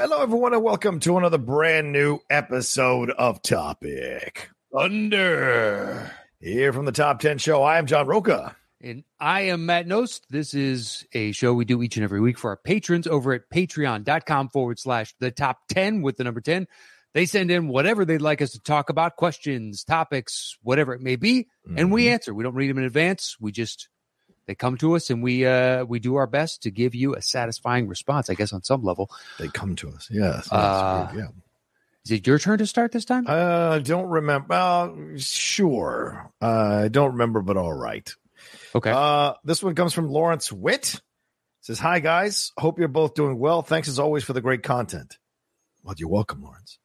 Hello, everyone, and welcome to another brand new episode of Topic Thunder. Here from the Top 10 Show, I am John Rocha. And I am Matt Knost. This is a show we do each and every week for our patrons over at patreon.com forward slash the top 10 with the number 10. They send in whatever they'd like us to talk about, questions, topics, whatever it may be, and we mm-hmm. answer. We don't read them in advance. We just they come to us and we uh we do our best to give you a satisfying response, I guess on some level. They come to us. Yes. Uh, yeah. Is it your turn to start this time? Uh, I don't remember. Uh, sure. Uh, I don't remember, but all right. okay. Uh, this one comes from Lawrence Witt. Says, Hi, guys. Hope you're both doing well. Thanks as always for the great content. Well, you're welcome, Lawrence.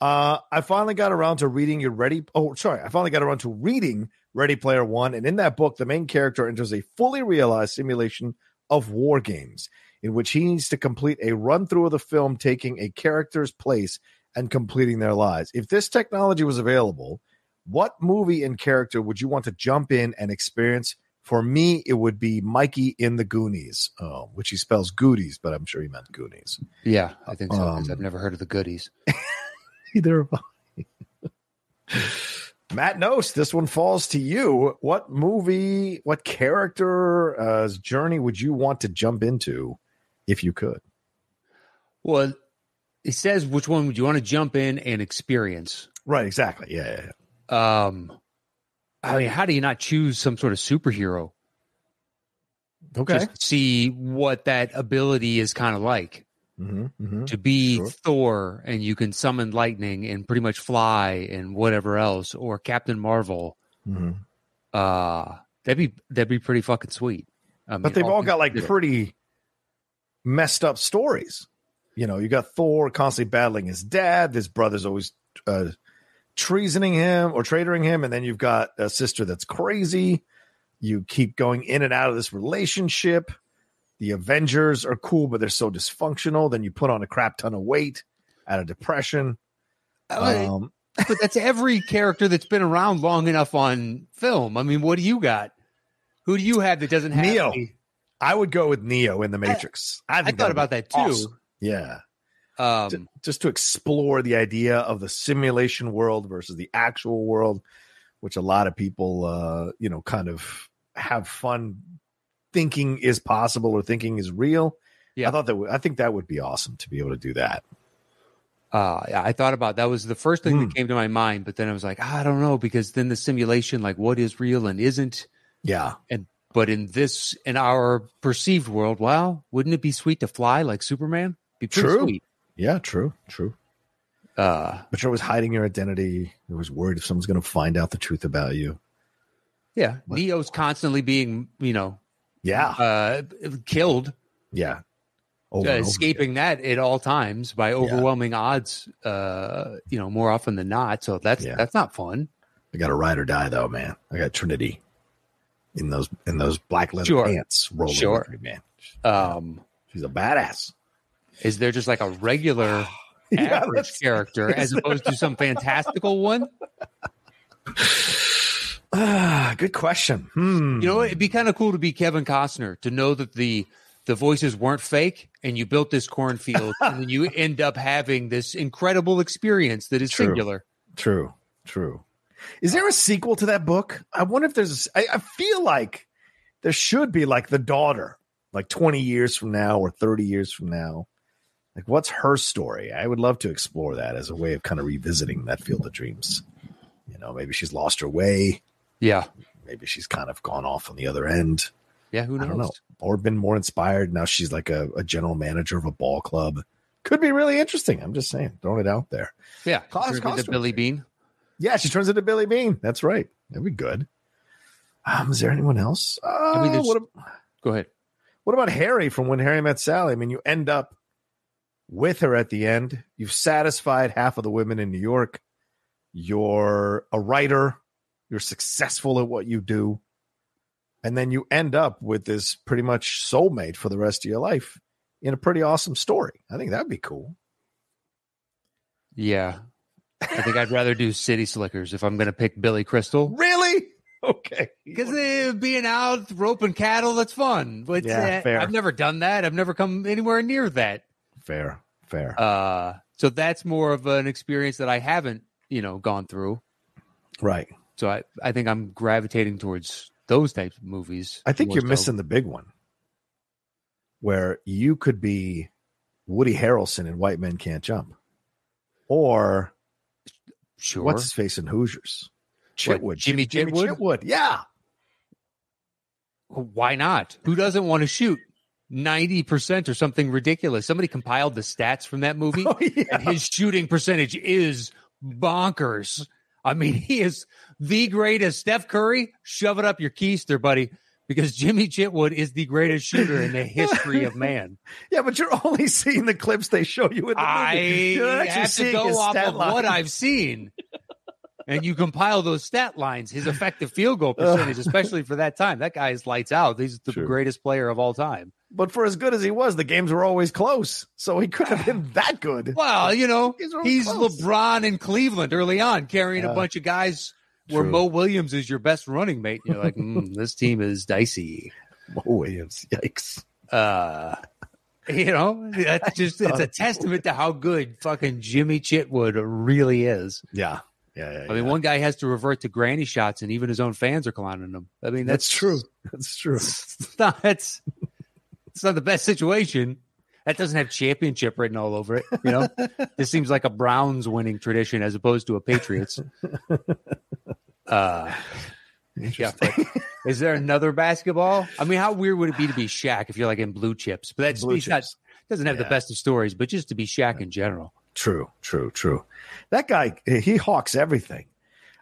Uh, I finally got around to reading your Ready. Oh, sorry. I finally got around to reading Ready Player One. And in that book, the main character enters a fully realized simulation of war games in which he needs to complete a run through of the film, taking a character's place and completing their lives. If this technology was available, what movie and character would you want to jump in and experience? For me, it would be Mikey in the Goonies, uh, which he spells Goodies, but I'm sure he meant Goonies. yeah, I think so. um, I've never heard of the goodies. Either of Matt Knost, this one falls to you. What movie, what character uh, journey would you want to jump into if you could? Well, it says which one would you want to jump in and experience? Right, exactly. Yeah, yeah, yeah. Um, I mean, how do you not choose some sort of superhero? Okay. Just see what that ability is kind of like hmm hmm to be Sure. Thor and you can summon lightning and pretty much fly and whatever else, or Captain Marvel. hmm Uh, that'd be that'd be pretty fucking sweet. I mean, But they've all got like pretty messed up stories. You know, you got Thor constantly battling his dad. His brother's always uh, treasoning him or traitoring him, and then you've got a sister that's crazy. You keep going in and out of this relationship. The Avengers are cool, but they're so dysfunctional. Then you put on a crap ton of weight out of depression. Um, but that's every character that's been around long enough on film. I mean, what do you got? Who do you have that doesn't have Neo. I would go with Neo in the Matrix. I, I think thought about that too. awesome. Yeah. Um, to- just to explore the idea of the simulation world versus the actual world, which a lot of people, uh, you know, kind of have fun thinking is possible or thinking is real. Yeah. I thought that. w- I think that would be awesome to be able to do that. Uh, yeah, I thought about that was the first thing Hmm. that came to my mind, but then I was like, I don't know, because then the simulation, like what is real and isn't. Yeah, And But in this, in our perceived world, wow, wouldn't it be sweet to fly like Superman? Be pretty True. sweet. yeah, true, true. Uh, But you're always hiding your identity. You're always worried if someone's going to find out the truth about you. yeah, What- Neo's constantly being, you know, Yeah, uh, killed, yeah. uh, Over over escaping that at all times by overwhelming odds. Uh, you know, more often than not. So that's Yeah. that's not fun. I got to ride or die though, man. I got Trinity in those in those black leather Sure. pants rolling Sure. me, man. Um, She's a badass. is there just like a regular Yeah, average character as opposed to some fantastical one? Ah, good question. Hmm. You know, it'd be kind of cool to be Kevin Costner to know that the the voices weren't fake and you built this cornfield and then you end up having this incredible experience that is True. singular. True, true. Is there a sequel to that book? I wonder if there's. A, I, I feel like there should be like the daughter, like 20 years from now or 30 years from now. Like, what's her story? I would love to explore that as a way of kind of revisiting that field of dreams. You know, maybe she's lost her way. Yeah. Maybe she's kind of gone off on the other end. Yeah, who knows? I don't know. Or been more inspired. Now she's like a, a general manager of a ball club. Could be really interesting. I'm just saying, throwing it out there. Yeah. Cost- cost- Billy Beane. Yeah, she turns into Billy Beane. That's right. That'd be good. Um, is there anyone else? Uh, mean, what, ab- Go ahead. what about Harry from When Harry Met Sally? I mean, you end up with her at the end. You've satisfied half of the women in New York. You're a writer. You're successful at what you do. And then you end up with this pretty much soulmate for the rest of your life in a pretty awesome story. I think that'd be cool. Yeah. I think I'd rather do City Slickers if I'm going to pick Billy Crystal. Really? Okay. Because uh, being out roping cattle, that's fun. But Yeah, uh, fair. I've never done that. I've never come anywhere near that. Fair, fair. Uh, so that's more of an experience that I haven't, you know, gone through. right. So I, I think I'm gravitating towards those types of movies. I think you're missing the big one where you could be Woody Harrelson in White Men Can't Jump or Sure. what's his face in Hoosiers? What, Chitwood. Jimmy Chitwood? Chitwood. Yeah. Why not? Who doesn't want to shoot 90% or something ridiculous? Somebody compiled the stats from that movie, Oh, yeah. and his shooting percentage is bonkers. I mean, he is the greatest. Steph Curry, shove it up your keister, buddy, because Jimmy Chitwood is the greatest shooter in the history of man. Yeah, but you're only seeing the clips they show you in the I movie. You're actually have to go off of what. I've seen. And you compile those stat lines, his effective field goal percentage, especially for that time. That guy is lights out. He's the True. greatest player of all time. But for as good as he was, the games were always close. So he couldn't have been that good. Well, you know, He's close. LeBron in Cleveland early on, carrying Yeah. a bunch of guys where True. Mo Williams is your best running mate. You're like, mm, this team is dicey. Mo Williams. Yikes. Uh, you know, that's just it's a testament to how good fucking Jimmy Chitwood really is. Yeah. Yeah. yeah, I mean, yeah. one guy has to revert to granny shots, and even his own fans are clowning him. I mean, that's that's, true. That's true. Not, it's, not the best situation. That doesn't have championship written all over it. You know, this seems like a Browns winning tradition as opposed to a Patriots. Uh, yeah. but is there another basketball? I mean, how weird would it be to be Shaq if you're like in blue chips? But that's Blue he's not chips. doesn't have the best of stories, but just to be Shaq in general. True, true, true. That guy, he hawks everything.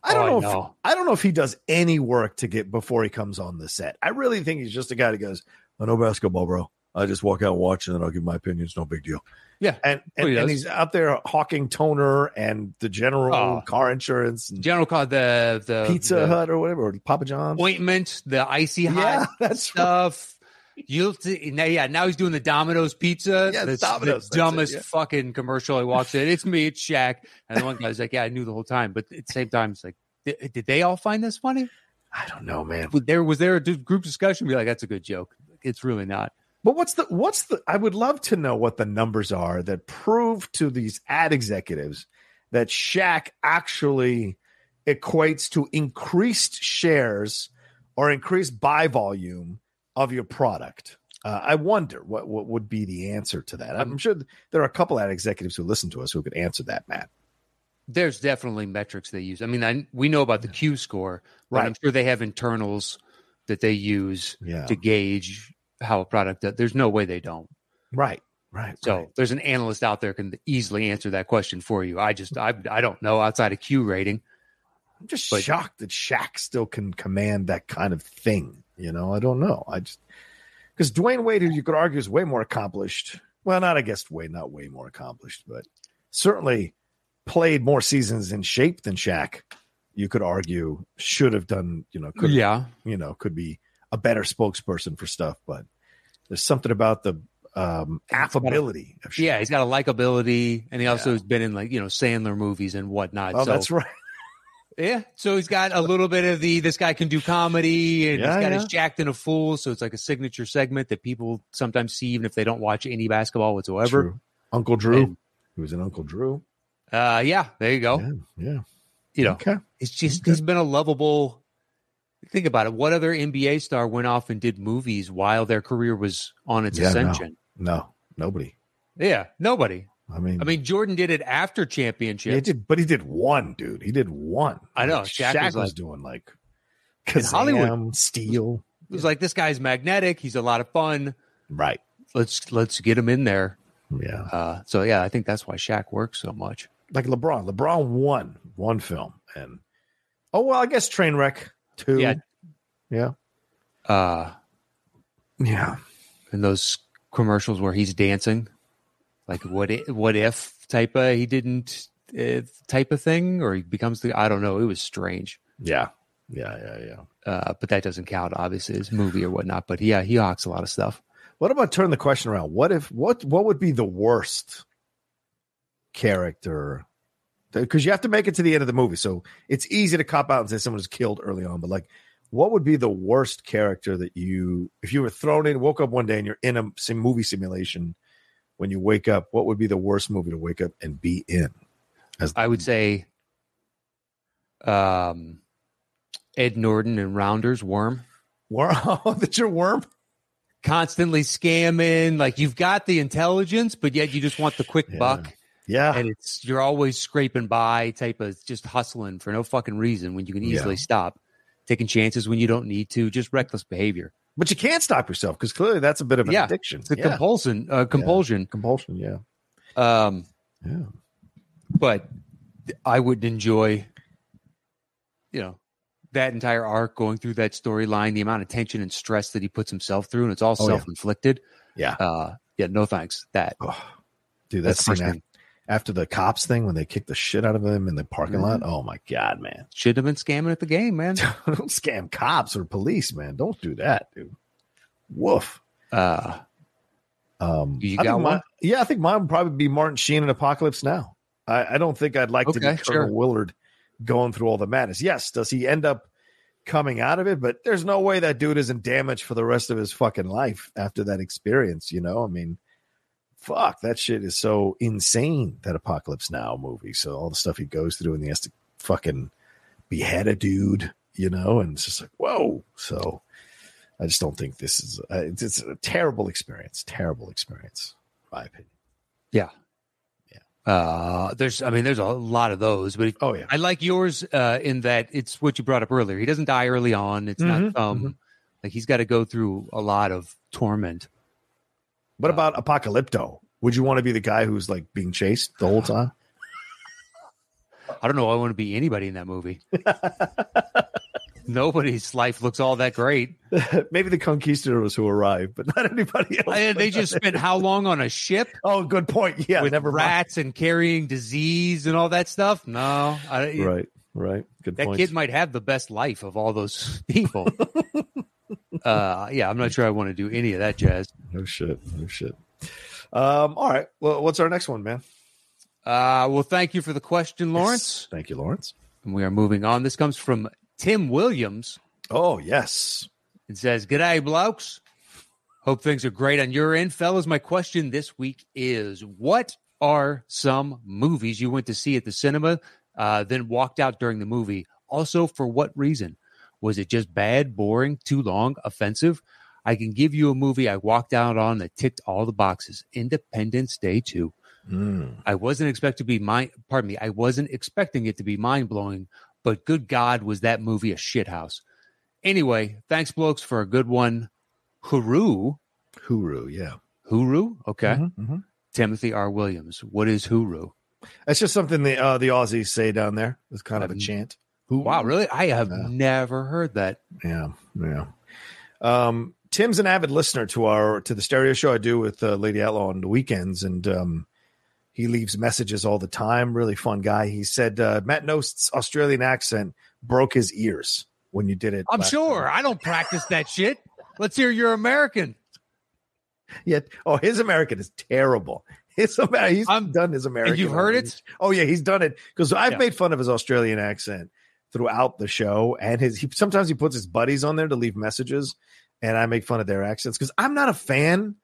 I don't Oh, I know, if know. I don't know if he does any work to get before he comes on the set. I really think he's just a guy that goes, Oh, "I know basketball, bro. I just walk out and watch, and then I'll give my opinions. No big deal." Yeah. and Oh, and, he and he's out there hawking toner and the general Oh. car insurance General called the the Pizza the Hut or whatever, or Papa John's. ointment, the icy hot yeah, that's right. stuff. You'll see, now, yeah. Now he's doing the Domino's pizza. Yeah, That's Domino's, that's the it, dumbest yeah. fucking commercial. I watched. it. It's me. It's Shaq. And the one guy's like, "Yeah, I knew the whole time." But at the same time, it's like, did, did they all find this funny? I don't know, man. Was There was there a group discussion? Be like, "That's a good joke." It's really not. But what's the what's the I would love to know what the numbers are that prove to these ad executives that Shaq actually equates to increased shares or increased buy volume of your product. Uh, I wonder what what would be the answer to that. I'm sure there are a couple ad executives who listen to us who could answer that, Matt. There's definitely metrics they use. I mean, I, we know about the Q score, Right. I'm sure they have internals that they use Yeah. to gauge how a product. Does. There's no way they don't. Right. Right. So right. there's an analyst out there can easily answer that question for you. I just I I don't know outside of Q rating. I'm just but- shocked that Shaq still can command that kind of thing. You know, I don't know. I just because Dwyane Wade, who you could argue is way more accomplished. Well, not I guess way not way more accomplished, but certainly played more seasons in shape than Shaq. You could argue should have done. You know, could yeah, you know could be a better spokesperson for stuff, but there's something about the um affability of yeah, he's got a likability, and he also Yeah. has been in like you know Sandler movies and whatnot. Oh, so that's right. yeah, so he's got a little bit of the this guy can do comedy, and Yeah, he's got yeah. his jacked and a fool. So it's like a signature segment that people sometimes see even if they don't watch any basketball whatsoever. True. Uncle Drew. And- he was in Uncle Drew. Uh, yeah, there you go. Yeah, yeah. You know, Okay. It's just Okay. he's been a lovable. Think about it. What other NBA star went off and did movies while their career was on its Yeah, ascension? No, nobody. Yeah, nobody. I mean, I mean, Jordan did it after championship. he did, but he did one, dude. He did one. I know, Like, Shaq Shaq, was was, like- doing like In Hollywood. Steel. it was like this guy's magnetic. He's a lot of fun. Right. Let's let's get him in there. Yeah. Uh, so yeah, I think that's why Shaq works so much. Like LeBron. LeBron won one film, and oh well, I guess Trainwreck two. Yeah. Yeah. Uh, Yeah. and those commercials where he's dancing, like what if, what if type of he didn't uh, type of thing, or he becomes the I don't know. It was strange, Yeah. Yeah. Yeah. Yeah. uh, but that doesn't count. Obviously, it's movie or whatnot. But yeah, he hawks a lot of stuff. What about turn the question around? What if what what would be the worst character? Because you have to make it to the end of the movie, so it's easy to cop out and say someone was killed early on. But like, what would be the worst character that you, if you were thrown in, woke up one day and you're in a sim- movie simulation? When you wake up, what would be the worst movie to wake up and be in? As I would say, um, Ed Norton and Rounders Worm. worm. Oh, that's your worm. constantly scamming. Like you've got the intelligence, but yet you just want the quick Yeah. buck, Yeah, and it's you're always scraping by, type of just hustling for no fucking reason when you can Yeah. easily stop, taking chances when you don't need to, just reckless behavior. but you can't stop yourself because clearly that's a bit of an Yeah, addiction. It's a yeah. compulsion, uh, compulsion. compulsion. Yeah, Um, yeah. but I wouldn't enjoy, you know, that entire arc going through that storyline, the amount of tension and stress that he puts himself through, and it's all Oh, self inflicted. Yeah. Uh, yeah, no thanks. That Oh, dude, that's that's the first scene thing. After the cops thing when they kicked the shit out of him in the parking Mm-hmm. lot. Oh my god, man! Should have been scamming at the game, man. Don't scam cops or police, man. Don't do that, dude. Woof. Uh, Um, You I got one? mine- yeah, I think mine would probably be Martin Sheen in Apocalypse Now. I, I don't think I'd like to be Okay, Colonel sure. Willard going through all the madness. Yes, does he end up coming out of it? But there's no way that dude isn't damaged for the rest of his fucking life after that experience. You know, I mean, fuck, that shit is so insane. That Apocalypse Now movie. So all the stuff he goes through, and he has to fucking behead a dude. You know, and it's just like whoa. So. I just don't think this is. Uh, it's, it's a terrible experience. Terrible experience, my opinion. yeah. Yeah. Uh, there's, I mean, there's a lot of those, but Oh yeah, I like yours uh, in that it's what you brought up earlier. He doesn't die early on. It's Mhm, not um, like he's got to go through a lot of torment. What about Apocalypto? Would you want to be the guy who's like being chased the whole time? I don't know. I want to be anybody in that movie. Nobody's life looks all that great. Maybe the conquistadors who arrived, but not anybody else. They just spent how long on a ship Oh, good point. Yeah, with never mind. rats and carrying disease and all that stuff? No, I, Right, right. Good that point. kid might have the best life of all those people. Uh, yeah, I'm not sure I want to do any of that jazz. no shit. No shit. Um. All right. Well, what's our next one, man? Uh, well, thank you for the question, Lawrence. Thank you, Lawrence. And we are moving on. This comes from Tim Williams. Oh yes. It says, G'day, blokes. Hope things are great on your end. Fellas, my question this week is What are some movies you went to see at the cinema, uh, then walked out during the movie? Also, for what reason? Was it just bad, boring, too long, offensive? I can give you a movie I walked out on that ticked all the boxes Independence Day 2. Mm. I wasn't expecting to be mind pardon me, I wasn't expecting it to be mind blowing, but good God, was that movie a shithouse. Anyway, thanks blokes for a good one. Huru. Huru. Yeah. Huru? Okay. Mhm, mhm. Timothy R. Williams. What is Huru? That's just something the uh, the Aussies say down there. It's kind of a chant. Huru. Wow, really? I have Yeah. never heard that. Yeah, yeah. Um, Tim's an avid listener to our to the stereo show I do with uh, Lady Outlaw on the weekends, and um, he leaves messages all the time. Really fun guy. He said uh, Matt Knost's Australian accent broke his ears when you did it. I'm sure. time. I don't practice that shit. Let's hear you're American. Yeah. Oh, his American is terrible. His Amer- he's I'm- done his American. you've heard on- it? Oh yeah, he's done it because I've Yeah. made fun of his Australian accent throughout the show, and his he sometimes he puts his buddies on there to leave messages, and I make fun of their accents because I'm not a fan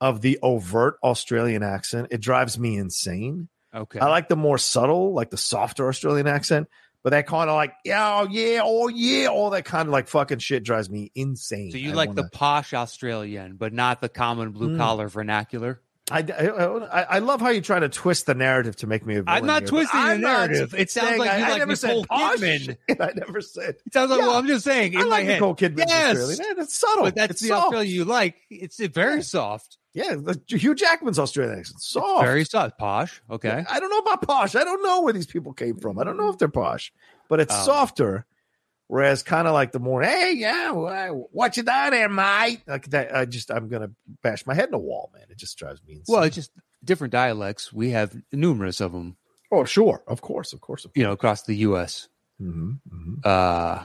of the overt Australian accent. It drives me insane. Okay. I like the more subtle, like the softer Australian accent. But that kind of like, yeah, oh yeah, oh yeah, all that kind of like fucking shit drives me insane. so you I like wanna- the posh Australian, but not the common blue Mm. collar vernacular? I, I, I love how you try to twist the narrative to make me. A I'm villain not here, twisting the I'm narrative. It sounds like you I, I like never said Nicole. Kidman. I never said. It sounds like, Yeah. well, I'm just saying in I like head. Nicole Kidman's Yes. Australian. Yeah, that's subtle. But that's It's the soft. Australian you like. It's very soft. Yeah, the, Hugh Jackman's Australian accent. Soft. Very soft. Posh. Okay. I don't know about posh. I don't know where these people came from. I don't know if they're posh, but it's Um, softer Whereas kind of like the more, hey, yeah, what you doing there, mate? Like that, I just I'm gonna bash my head in a wall, man. It just drives me insane. Well, it's just different dialects. We have numerous of them, oh, sure, of course, of course, of you know, across the U.S. hmm hmm Uh,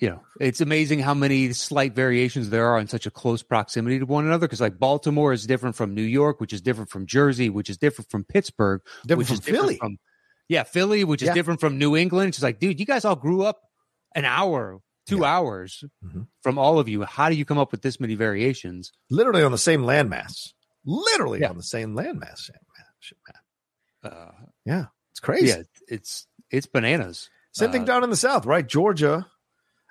you know, it's amazing how many slight variations there are in such a close proximity to one another. Because like Baltimore is different from New York, which is different from Jersey, which is different from Pittsburgh, Different which from is different Philly. from yeah, Philly, which is Yeah. different from New England. She's like, dude, you guys all grew up an hour, two Yeah. hours Mhm. from all of you. How do you come up with this many variations? Literally on the same landmass. Literally Yeah. on the same landmass. Uh, Yeah, it's crazy. yeah, it's it's bananas. Same thing Uh, down in the South, right? Georgia,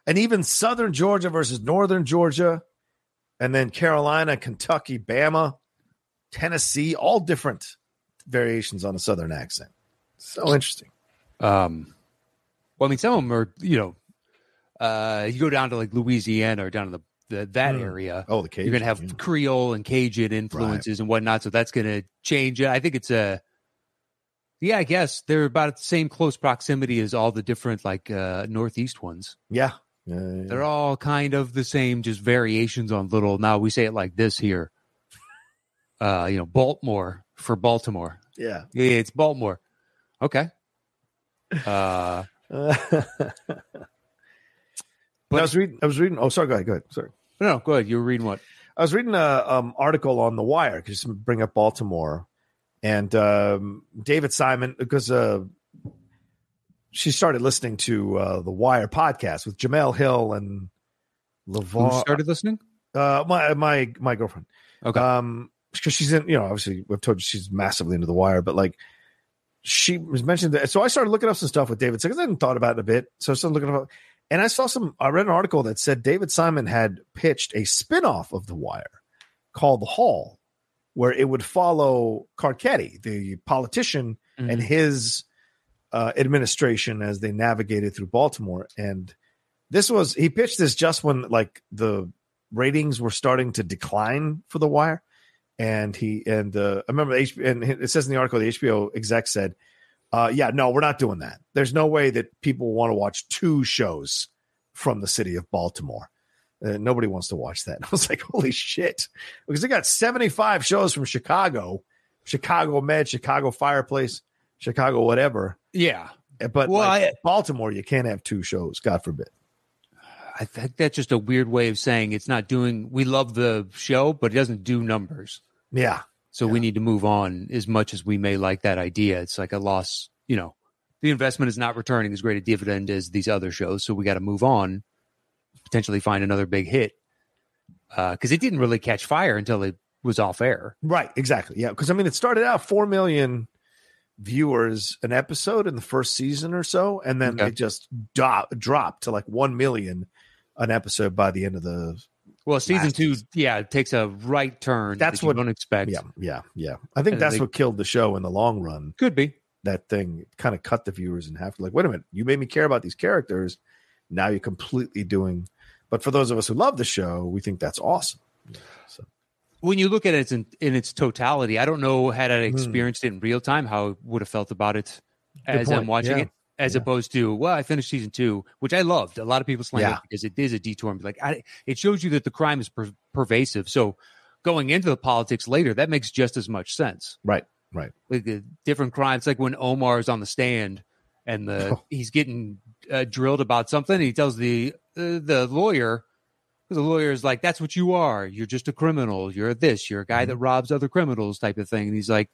and even Southern Georgia versus Northern Georgia, and then Carolina, Kentucky, Bama, Tennessee, all different variations on a Southern accent. So interesting. Um, well, I mean, some of them are, you know, uh, you go down to like Louisiana or down in the, the that Mm. area, Oh, the Cajun. you're gonna have yeah. Creole and Cajun influences and whatnot. So that's gonna change it. I think it's a, yeah, I guess they're about at the same close proximity as all the different like uh, Northeast ones. yeah. Yeah, yeah, They're all kind of the same, just variations on little. Now we say it like this here. Uh, you know, Baltimore for Baltimore. yeah. Yeah, it's Baltimore. Okay. Uh, I was reading. I was reading. Oh, sorry. Go ahead. Go ahead. Sorry. no, go ahead. You were reading what? I was reading a um, article on the Wire because bring up Baltimore and um, David Simon because uh, she started listening to uh, the Wire podcast with Jemele Hill and Who started listening? Uh, my my my girlfriend. Okay. Um, because she's in. You know, obviously, I've told you she's massively into the Wire, but like. She was mentioned that, so I started looking up some stuff with David because I hadn't thought about it a bit. So I started looking up, and I saw some. I read an article that said David Simon had pitched a spin-off of The Wire called The Hall, where it would follow Carcetti, the politician, and Mhm. his uh, administration as they navigated through Baltimore. And this was he pitched this just when like the ratings were starting to decline for The Wire. And he and uh, I remember the HBO, and it says in the article the HBO exec said, uh, "Yeah, no, we're not doing that. There's no way that people want to watch two shows from the city of Baltimore. Uh, nobody wants to watch that." I was like, "Holy shit!" Because they got 75 shows from Chicago, Chicago Med, Chicago Fireplace, Chicago whatever. yeah. But Well, like, I- Baltimore, you can't have two shows. God forbid. I think that's just a weird way of saying it's not doing. We love the show, but it doesn't do numbers. Yeah, So we need to move on as much as we may like that idea. It's like a loss, you know, the investment is not returning as great a dividend as these other shows. So we got to move on, potentially find another big hit. Uh, because it didn't really catch fire until it was off air. right. Exactly. Yeah, because I mean, it started out four million viewers an episode in the first season or so, and then Okay. it just do- dropped to like one million an episode by the end of the. Well, season Last two, season. yeah, it takes a right turn. That's that you what- don't expect. Yeah, yeah, yeah. I think And that's they- what killed the show in the long run. Could be. That thing kind of cut the viewers in half. Like, wait a minute, you made me care about these characters. Now you're completely doing. But for those of us who love the show, we think that's awesome. So, when you look at it in, in its totality, I don't know had I Hmm. experienced it in real time how I would have felt about it Good as I'm watching Yeah. it, as Yeah. opposed to well, I finished season two, which I loved. A lot of people slam Yeah. it because it is a detour. Like, I, it shows you that the crime is per- pervasive. So going into the politics later, that makes just as much sense. right, right. Like the different crimes, like when Omar is on the stand and the Oh. he's getting uh, drilled about something, he tells the uh, the lawyer. The lawyer is like, "That's what you are. You're just a criminal. You're this. You're a guy that robs other criminals, type of thing." And he's like,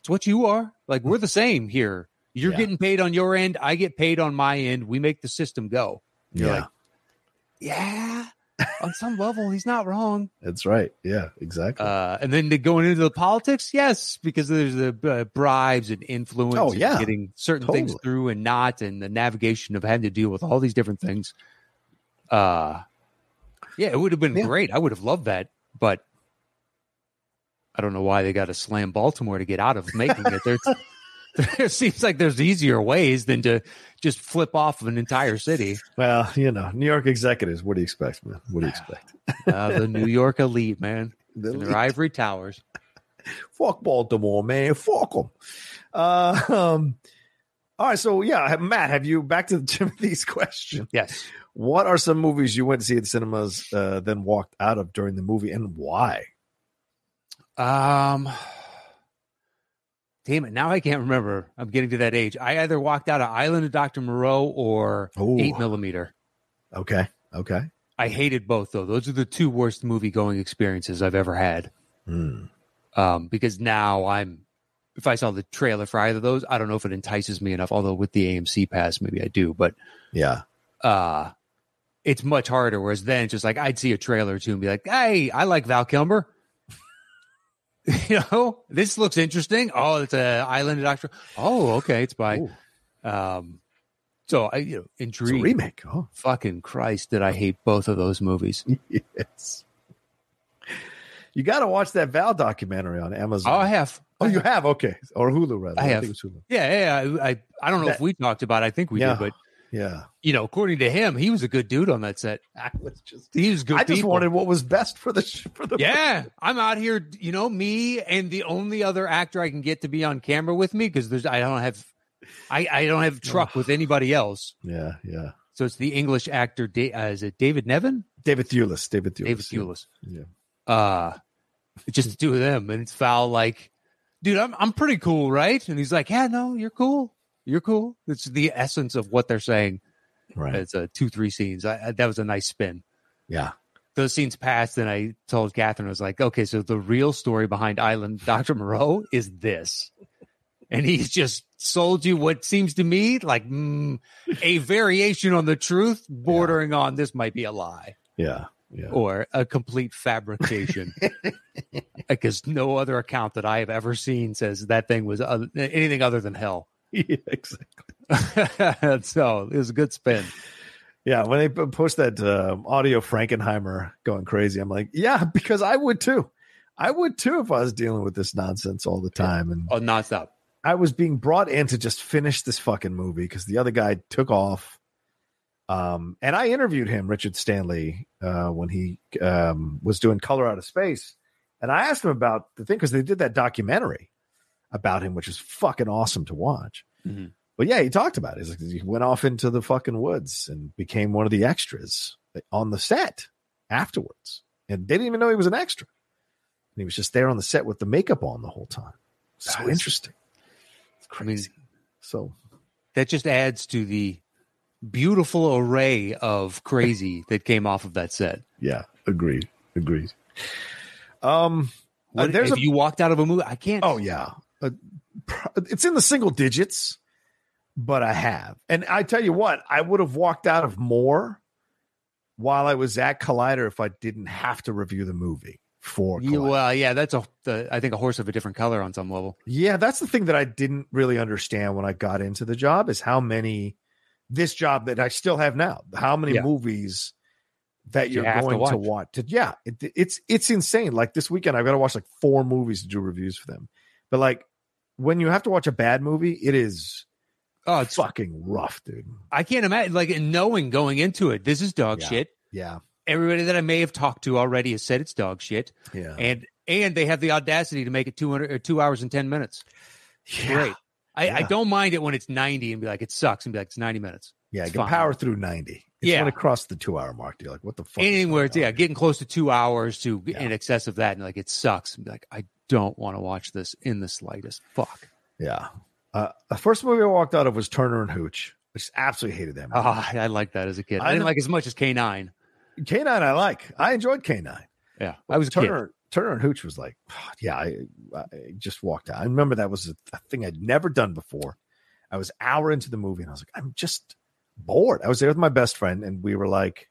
"It's what you are. Like we're the same here. You're Yeah. getting paid on your end. I get paid on my end. We make the system go." You're yeah, like, "Yeah, on some level, he's not wrong." that's right. Yeah, exactly. Uh, and then going into the politics, yes, because there's the uh, bribes and influence. Oh, yeah. getting certain things through and not, and the navigation of having to deal with all these different things. Uh, yeah, it would have been Yeah. great. I would have loved that, but I don't know why they got to slam Baltimore to get out of making it. There's, there seems like there's easier ways than to just flip off of an entire city. well, you know, New York executives. What do you expect, man? What do you expect? Uh, the New York elite, man, The and their ivory towers. Fuck Baltimore, man. Fuck them. Uh, um, All right, so yeah, Matt, have you back to Timothy's question? Yes. What are some movies you went to see at the cinemas, uh, then walked out of during the movie, and why? Um, damn it! Now I can't remember. I'm getting to that age. I either walked out of Island of Doctor Moreau or Ooh. Eight Millimeter. Okay, okay. I hated both though. Those are the two worst movie going experiences I've ever had. Hmm. Um, because now I'm, if I saw the trailer for either of those, I don't know if it entices me enough. Although with the AMC pass, maybe I do. But Yeah, uh, it's much harder. Whereas then, it's just like I'd see a trailer too and be like, "Hey, I like Val Kilmer." you know, this looks interesting. Oh, it's a Island of Doctor. Oh, okay, it's by. Ooh. Um, so I, you know, intrigued. remake. Oh, Fucking Christ, did I hate both of those movies? yes. You got to watch that Val documentary on Amazon. Oh, I have. Oh, you have okay, or Hulu rather. I have. think it's Hulu. Yeah, yeah. I, I, I don't know if we talked about. it. I think we Yeah. did, but Yeah, you know, according to him, he was a good dude on that set. I was just. He was good. I just wanted what was best for the for the. Yeah, I'm out here, you know, me and the only other actor I can get to be on camera with me because there's I don't have, I I don't have truck with anybody else. yeah, yeah. So it's the English actor. Uh, is it David Nevin? David Thewlis. David Thewlis. David. Thewlis. Yeah. Uh, just the two of them, and it's Val like, dude, I'm I'm pretty cool, right? And he's like, yeah, no, you're cool, you're cool. It's the essence of what they're saying. Right. It's a two three scenes. I, I, that was a nice spin. yeah. those scenes passed, and I told Catherine, I was like, okay, so the real story behind Island Dr. Moreau is this. And he's just sold you what seems to me like mm, a variation on the truth, bordering on this might be a lie Yeah. Yeah. or a complete fabrication. Because no other account that I have ever seen says that thing was uh, anything other than hell. Yeah. Exactly. so it was a good spin. Yeah, when they post that um audio Frankenheimer going crazy, I'm like, yeah, because I would too. I would too if I was dealing with this nonsense all the time. And Oh, nonstop. I was being brought in to just finish this fucking movie because the other guy took off. Um, and I interviewed him, Richard Stanley, uh, when he um, was doing Color Out of Space, and I asked him about the thing because they did that documentary about him, which is fucking awesome to watch. Mhm. But yeah, he talked about it. Like, he went off into the fucking woods and became one of the extras on the set afterwards, and they didn't even know he was an extra. And he was just there on the set with the makeup on the whole time. So interesting. It's I mean, crazy. so that just adds to the beautiful array of crazy that came off of that set. yeah, agreed, agreed. Um, What, there's if a you walked out of a movie, I can't. oh yeah, uh, it's in the single digits, but I have, and I tell you what, I would have walked out of more while I was at Collider if I didn't have to review the movie for. Collider. well, yeah, that's a. The, I think a horse of a different color on some level. Yeah, that's the thing that I didn't really understand when I got into the job is how many this job that I still have now, how many Yeah. movies that You you're to going to watch. watch. To, yeah, it, it's it's insane. Like this weekend, I've got to watch like four movies to do reviews for them. But like when you have to watch a bad movie, it is Oh, it's. fucking rough, dude. I can't imagine like knowing going into it. This is dog Yeah. shit. Yeah, Everybody that I may have talked to already has said it's dog shit, yeah, and and they have the audacity to make it two hundred or two hours and ten minutes. yeah. Great. I, I don't mind it when it's ninety and be like it sucks and be like it's ninety minutes. Yeah, you can fine. power through ninety. It's Yeah. when it crossed the two hour mark. You're like, what the fuck? is Anything where going it's yeah, getting close to two hours to Yeah. in excess of that, and like it sucks. And be like, I don't want to watch this in the slightest. Fuck. Yeah. Uh, the first movie I walked out of was Turner and Hooch. I just absolutely hated that movie. Ah, I liked that as a kid. I, I didn't like as much as K nine. K9 I like. I enjoyed K9. Yeah, I was. Turner Turner and Hooch was like, yeah, I, I just walked out. I remember that was a, thing I'd never done before. I was hour into the movie and I was like, I'm just bored. I was there with my best friend and we were like,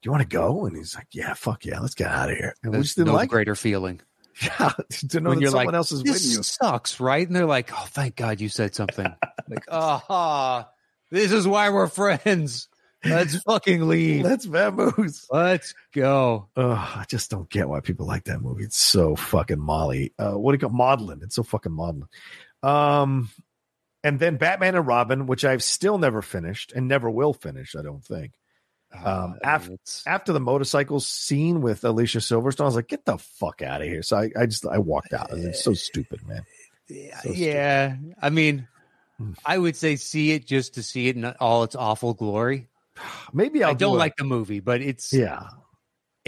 Do you want to go? And he's like, Yeah, fuck yeah, let's get out of here. And we just didn't no like it. greater feeling. Yeah, to know When that someone like, else is with you. sucks, right? And they're like, "Oh, thank God you said something." like, ah, this is why we're friends. Let's fucking leave. Let's vamoose. Let's go. I just don't get why people like that movie. It's so fucking Molly. Uh, what do you call maudlin? It's so fucking maudlin. Um, and then Batman and Robin, which I've still never finished and never will finish. I don't think. Um, Ah, af- After the motorcycle scene with Alicia Silverstone, I was like, "Get the fuck out of here!" So I, I just I walked out. It's so stupid, man. yeah, stupid. I mean, I would say see it just to see it in all its awful glory. Maybe I'll I don't do like the movie, but it's Yeah,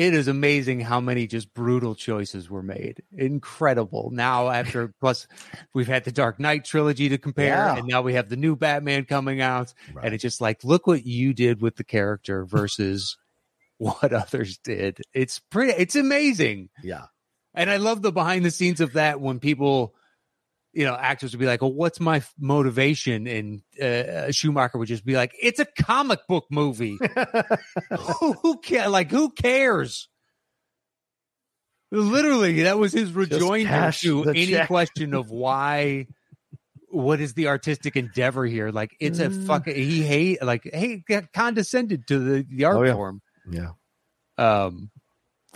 it is amazing how many just brutal choices were made. Incredible. Now after plus we've had the Dark Knight trilogy to compare, Yeah. and now we have the new Batman coming out, Right. and it's just like look what you did with the character versus what others did. It's pretty. It's amazing. yeah. And I love the behind the scenes of that when people, you know, actors would be like, "Oh, what's my f- motivation?" And uh, Schumacher would just be like, "It's a comic book movie. who, who care? Like, who cares?" Literally, that was his rejoinder to any check. question of why. What is the artistic endeavor here? Like, it's a Mm. fucking he hate like hey condescended to the the art Oh, yeah. form. yeah. Um,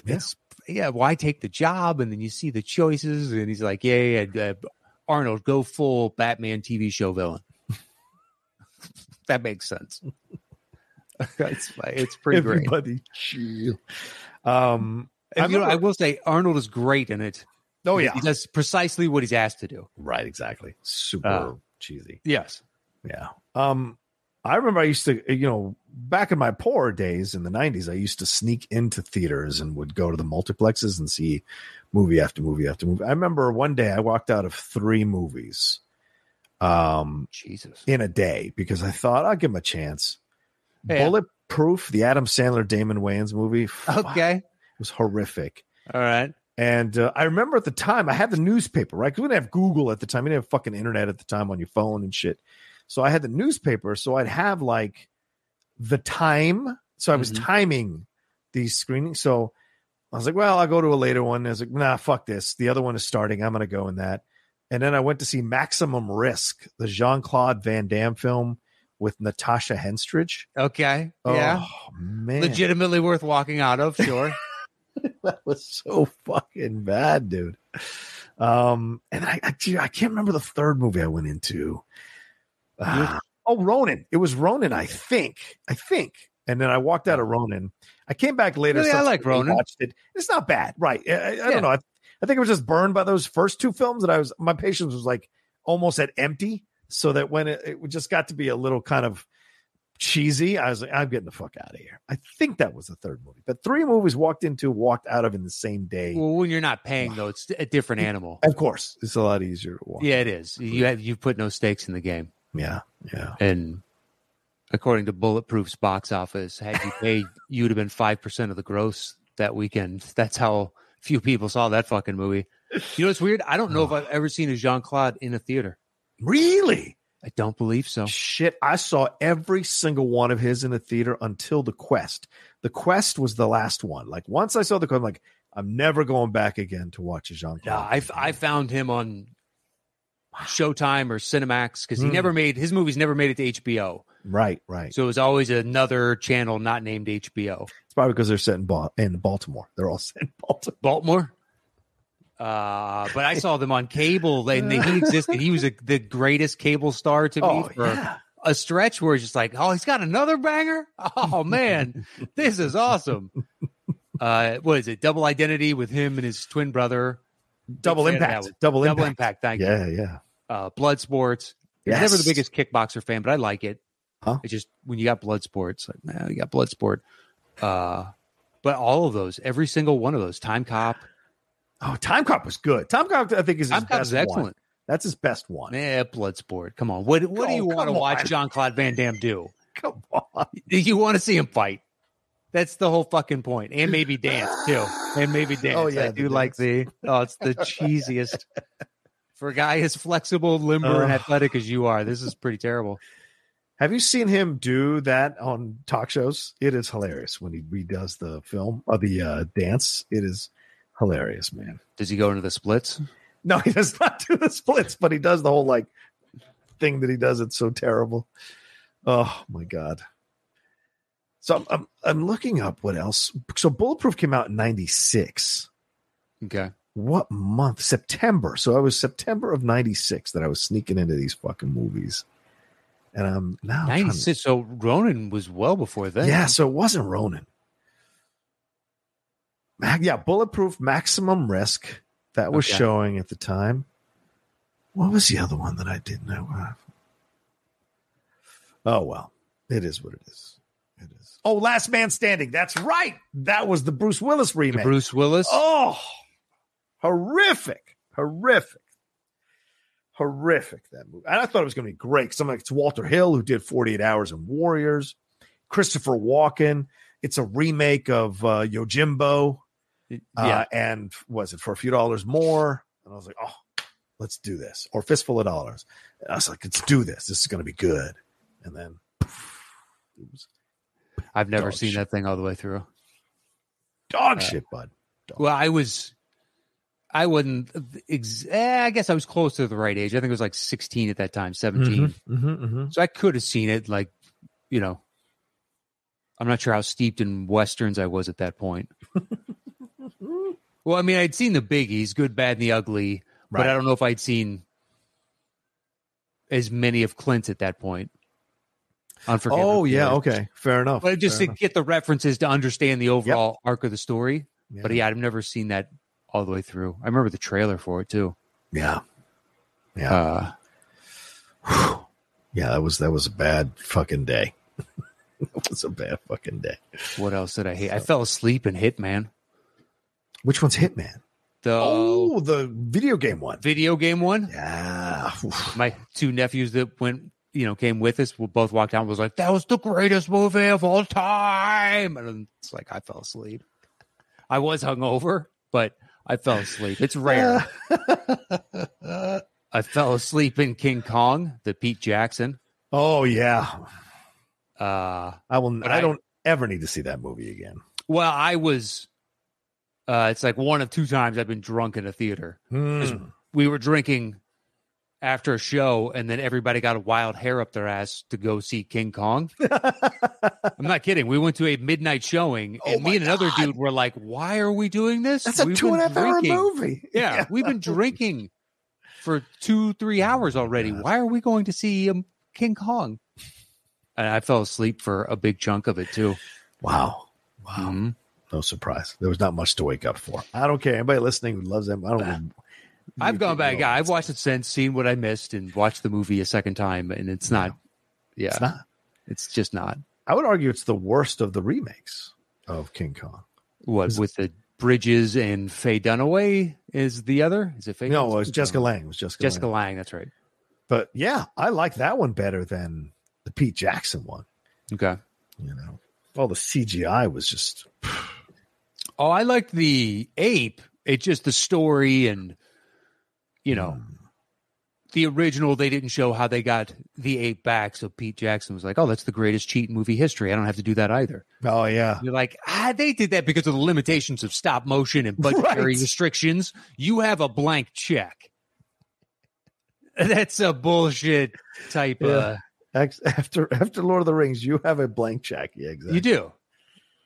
Yeah. it's yeah. Why take the job? And then you see the choices, and he's like, yeah, yeah, yeah, uh, Arnold, go full Batman TV show villain. that makes sense. it's it's pretty great. Everybody chill. Um, And, you know, I will say Arnold is great in it. oh yeah, he does precisely what he's asked to do. right, exactly. Super Uh, cheesy. Yes. Yeah. Um, I remember I used to, you know, back in my poor days in the '90s, I used to sneak into theaters and would go to the multiplexes and see movie after movie after movie. I remember one day I walked out of three movies, um, Jesus. in a day because I thought I'll give him a chance. Yeah. Bulletproof, the Adam Sandler Damon Wayans movie, Okay. it was horrific. All right. And uh, I remember at the time I had the newspaper, right? Because we didn't have Google at the time. We didn't have fucking internet at the time on your phone and shit. So I had the newspaper. So I'd have like the time. So I was Mhm. timing these screenings. So I was like, well, I'll go to a later one. I was like, nah, fuck this. The other one is starting. I'm going to go in that. And then I went to see Maximum Risk, the Jean Claude Van Damme film with Natasha Henstridge. Okay. Yeah. Oh, man. Legitimately worth walking out of. Sure. that was so fucking bad, dude. Um, and I, I, I can't remember the third movie I went into. Ah, oh, Ronin. It was Ronin, I think. I think. And then I walked out of Ronin. I came back later. Really? I like Ronin. Watched it. It's not bad, right? I, I, Yeah. don't know. I, I think I was just burned by those first two films that I was. My patience was like almost at empty, so that when it, it just got to be a little kind of cheesy, I was like, I'm getting the fuck out of here. I think that was the third movie, but three movies walked into, walked out of in the same day. well, when you're not paying though, it's a different animal. of course, it's a lot easier to walk. Yeah, it is. You have you put no stakes in the game. Yeah, yeah. And according to Bulletproof's box office, had you paid, you would have been five percent of the gross that weekend. That's how few people saw that fucking movie. You know what's weird? I don't know if I've ever seen a Jean Claude in a theater. Really? I don't believe so. Shit, I saw every single one of his in a theater until The Quest. The Quest was the last one. Like once I saw the Quest, I'm like, I'm never going back again to watch a Jean Yeah, Claude. I, I found him on Showtime or Cinemax because he Hmm. never made his movies never made it to HBO. right, right. So it was always another channel not named HBO. It's probably because they're set in, ba- in Baltimore. They're all set in Baltimore. Baltimore. Uh, but I saw them on cable, and he existed. He was a, the greatest cable star to me Oh, for yeah. a stretch where it's just like, oh, he's got another banger. Oh man, this is awesome. Uh, what is it? Double Identity with him and his twin brother. Double fan of that impact. Double, Double impact. Impact. Thank you. Yeah, yeah. Uh, Blood Sports. Yes. never the biggest kickboxer fan, but I like it. Huh? It's just when you got blood sports, like man, you got blood sport. Uh, but all of those, every single one of those, Time Cop, Oh, Time Cop was good. Time Cop, I think, is his Time Cop best is excellent. one. That's his best one. Yeah, blood sport. Come on, what what do Oh, you want to watch Jean Claude Van Damme do? Come on. You want to see him fight? That's the whole fucking point. and maybe dance too, and maybe dance. Oh, yeah, I do like the oh, it's the cheesiest. For a guy as flexible, limber, and athletic as you are, this is pretty terrible. Have you seen him do that on talk shows? It is hilarious when he redoes the film or the uh, dance. It is hilarious, man. Does he go into the splits? No, he does not do the splits, but he does the whole like thing that he does. It's so terrible. Oh my god. So I'm, I'm I'm looking up what else. So Bulletproof came out in '96. Okay. What month? September. So I was September of '96 that I was sneaking into these fucking movies, and I'm now I'm trying to- Ninety six. So Ronin was well before then. Yeah, so it wasn't Ronin. Ma- Yeah, Bulletproof Maximum Risk that was Okay. showing at the time. What was the other one that I didn't know? of? Oh well, it is what it is. It is. Oh, Last Man Standing. That's right. That was the Bruce Willis The remake. Bruce Willis. Oh, horrific, horrific, horrific. That movie. And I thought it was going to be great because I'm like, it's Walter Hill who did 48 Hours and Warriors, Christopher Walken. It's a remake of uh, Yojimbo. yeah. Uh, and was it for a few dollars more? And I was like, oh, let's do this. Or fistful of dollars. And I was like, let's do this. This is going to be good. And then it was I've never seen shit. that thing all the way through. dog Uh, shit, bud. Well, I was, I wouldn't. Ex- eh, I guess I was close to the right age. I think it was like 16 at that time, 17. Mhm, mhm, mhm. So I could have seen it. Like, you know, I'm not sure how steeped in westerns I was at that point. well, I mean, I'd seen the biggies, Good, Bad, and the Ugly, but I don't know if I'd seen as many of Clint's at that point. Unforgiven. Oh, yeah. Okay. Fair enough. But just Fair to get the references to understand the overall arc of the story. enough. But yeah, I've never seen that all the way through. I remember the trailer for it too. Yeah. Yeah. Uh, Yeah, that was that was a bad fucking day. it was a bad fucking day. what else did I hate? I fell asleep in Hitman. Which one's Hitman? The Oh, the video game one. video game one. Yeah. My two nephews that went, you know, came with us. We both walked out. and Was like, that was the greatest movie of all time. And it's like I fell asleep. I was hungover, but I fell asleep. It's rare. I fell asleep in King Kong, the Pete Jackson. oh yeah. Uh, I will. I, I- don't ever need to see that movie again. well, I was. Uh, it's like one of two times I've been drunk in a theater. Hmm. we were drinking after a show and then everybody got a wild hair up their ass to go see King Kong. I'm not kidding. We went to a midnight showing Oh and me and another dude were like, why are we doing this? That's a We've two and a half hour movie. Yeah, we've been drinking for two, three hours already. God. Why are we going to see um, King Kong? And I fell asleep for a big chunk of it too. Wow. Wow. Mhm. No surprise. There was not much to wake up for. I don't care. Anybody listening who loves them, I don't. I've gone back. Yeah, I've watched it since, seen what I missed, and watched the movie a second time, and it's not. Yeah, It's not. it's just not. I would argue it's the worst of the remakes of King Kong. What Is- with the Bridges and Faye Dunaway is the other? Is it Faye? No, it was Jessica Lange. It was Jessica. Jessica Lange. Lange. That's right. But yeah, I like that one better than the Pete Jackson one. Okay. You know, all the CGI was just Oh, I liked the ape. It's just the story and you know the original. They didn't show how they got the ape back. So Pete Jackson was like, "Oh, that's the greatest cheat in movie history. I don't have to do that either." Oh yeah, You're like, ah, they did that because of the limitations of stop motion and budgetary Right. restrictions. You have a blank check. That's a bullshit type. Yeah. Uh, Ex- after after Lord of the Rings, you have a blank check. Yeah, exactly. you do.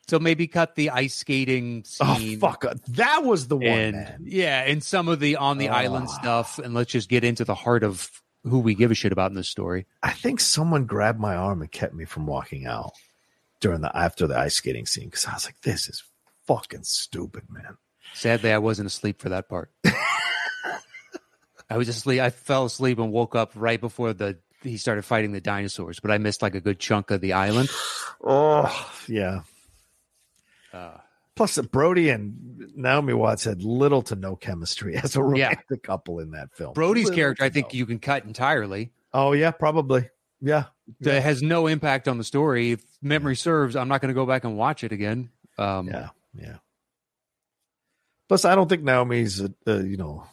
So maybe cut the ice skating Oh fuck! Uh, that was the one, and man. yeah, and some of the on the island stuff, and let's just get into the heart of who we give a shit about in this story. I think someone grabbed my arm and kept me from walking out during the after the ice skating scene because I was like, "This is fucking stupid, man." Sadly, I wasn't asleep for that part. I was asleep. I fell asleep and woke up right before the he started fighting the dinosaurs, but I missed like a good chunk of the island. Oh yeah. Uh, Plus, Brody and Naomi Watts had little to no chemistry as a romantic couple in that film. Brody's Little character, I think no. you can cut entirely. Oh yeah, probably. Yeah, That has no impact on the story. If memory serves, I'm not going to go back and watch it again. Um, yeah, yeah. Plus, I don't think Naomi's, a, a, you know,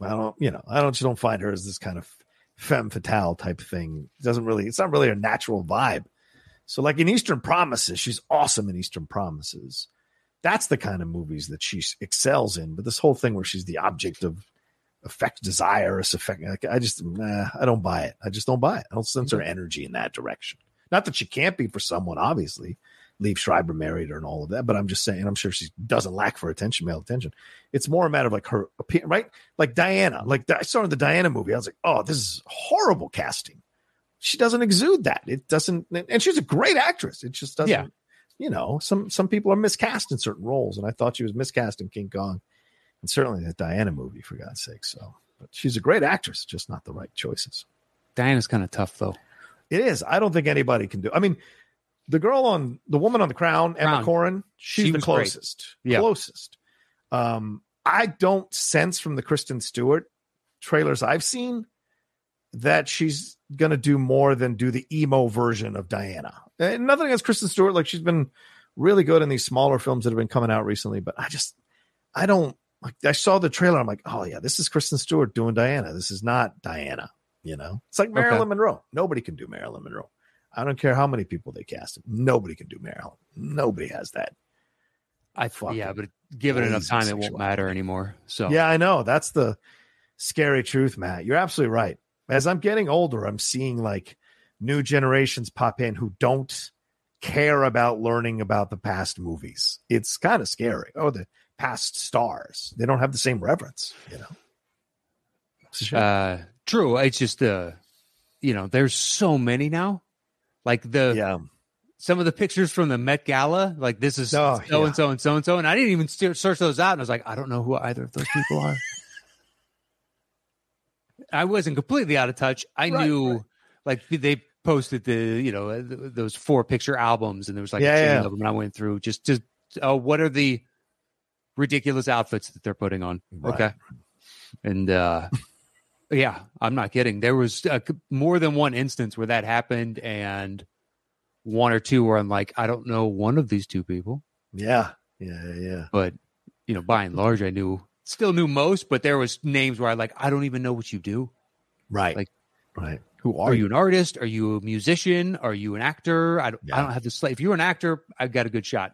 I don't, you know, I don't, just don't find her as this kind of femme fatale type thing. It doesn't really, it's not really a natural vibe. So, like in Eastern Promises, she's awesome in Eastern Promises. That's the kind of movies that she excels in. But this whole thing where she's the object of affect, desirous affect, like, I just, nah, I don't buy it. I just don't buy it. I don't sense her mm-hmm. energy in that direction. Not that she can't be for someone, obviously. Liev Schreiber married her and all of that, but I'm just saying, I'm sure she doesn't lack for attention, male attention. It's more a matter of like her appearance, right? Like Diana, like I saw in the Diana movie, I was like, oh, this is horrible casting. She doesn't exude that. It doesn't, and she's a great actress. It just doesn't, Yeah. you know, some some people are miscast in certain roles, and I thought she was miscast in King Kong, and certainly the Diana movie, for God's sake. So, but she's a great actress, just not the right choices. Diana's kind of tough though. It is. I don't think anybody can do. I mean, the girl on the woman on the crown, Emma Crown. Corrin, she's She the closest. Yeah. Closest. Um, I don't sense from the Kristen Stewart trailers I've seen that she's gonna do more than do the emo version of Diana. And nothing against Kristen Stewart, like she's been really good in these smaller films that have been coming out recently, but I just I don't like I saw the trailer, I'm like, oh yeah, this is Kristen Stewart doing Diana. This is not Diana, you know. It's like Marilyn Monroe. Nobody can do Marilyn Monroe. I don't care how many people they cast. Nobody can do Marilyn. Nobody has that. I Fucking yeah, but given enough time, it won't matter anymore. So Yeah, I know. That's the scary truth, Matt. You're absolutely right. As I'm getting older, I'm seeing like new generations pop in who don't care about learning about the past movies. It's kind of scary. Oh, the past stars. They don't have the same reverence, you know. It's a shame. uh, true. It's just uh, you know, there's so many now. Like the yeah. some of the pictures from the Met Gala, like this is Oh, so yeah. and so and so and so, and I didn't even search those out, and I was like, I don't know who either of those people are. I wasn't completely out of touch. I Right, knew, right. like they posted the you know uh, those four picture albums, and there was like Yeah, a chain yeah. of them, and I went through just just uh, what are the ridiculous outfits that they're putting on? Right. Okay, and uh yeah, I'm not kidding. There was uh, more than one instance where that happened, and one or two where I'm like, I don't know one of these two people, Yeah. Yeah. Yeah. but you know, by and large, I knew still knew most, but there was names where I like, I don't even know what you do. Right. Like- right. Who are you? An artist? Are you a musician? Are you an actor? I don't. Yeah. I don't have this. If you're an actor, I've got a good shot.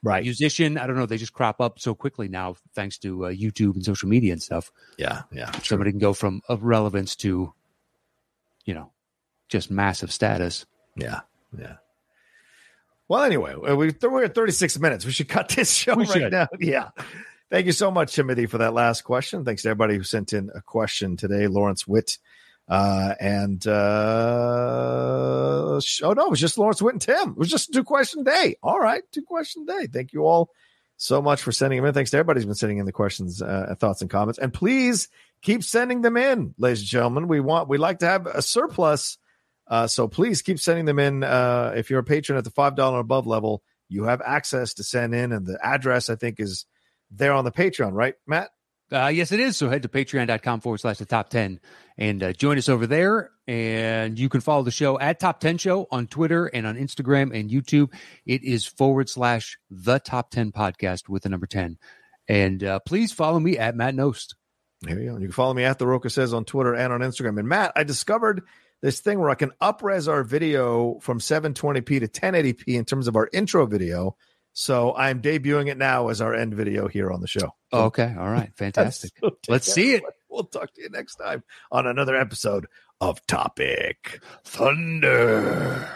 Right. Musician, I don't know. They just crop up so quickly now, thanks to uh, YouTube and social media and stuff. yeah. Yeah. Somebody can go from relevance to, you know, just massive status. Yeah, yeah. Well, anyway, uh, we we're at 36 minutes. We should cut this show We right should. now. Yeah. Thank you so much, Timothy, for that last question. Thanks to everybody who sent in a question today. Lawrence Witt, uh, and uh, oh no, it was just Lawrence Witt and Tim. It was just two question day. All right, two question day. Thank you all so much for sending them in. Thanks to everybody who's been sending in the questions, uh, thoughts, and comments. And please keep sending them in, ladies and gentlemen. We want we like to have a surplus. Uh, so please keep sending them in. Uh, if you're a patron at the five dollar above level, you have access to send in, and the address I think is there on the Patreon, right, Matt? Uh, yes, it is. So head to patreon.com forward slash the top 10 and uh, join us over there. And you can follow the show at Top 10 Show on Twitter and on Instagram and YouTube. It is forward slash the top 10 podcast with the number 10. And uh, please follow me at Matt Knost. There you go. You can follow me at the Rocha says on Twitter and on Instagram. And Matt, I discovered this thing where I can upres our video from 720p to 1080p in terms of our intro video. So I'm debuting it now as our end video here on the show. Oh, okay. All right. Fantastic. So Let's see it. We'll talk to you next time on another episode of Topic Thunder.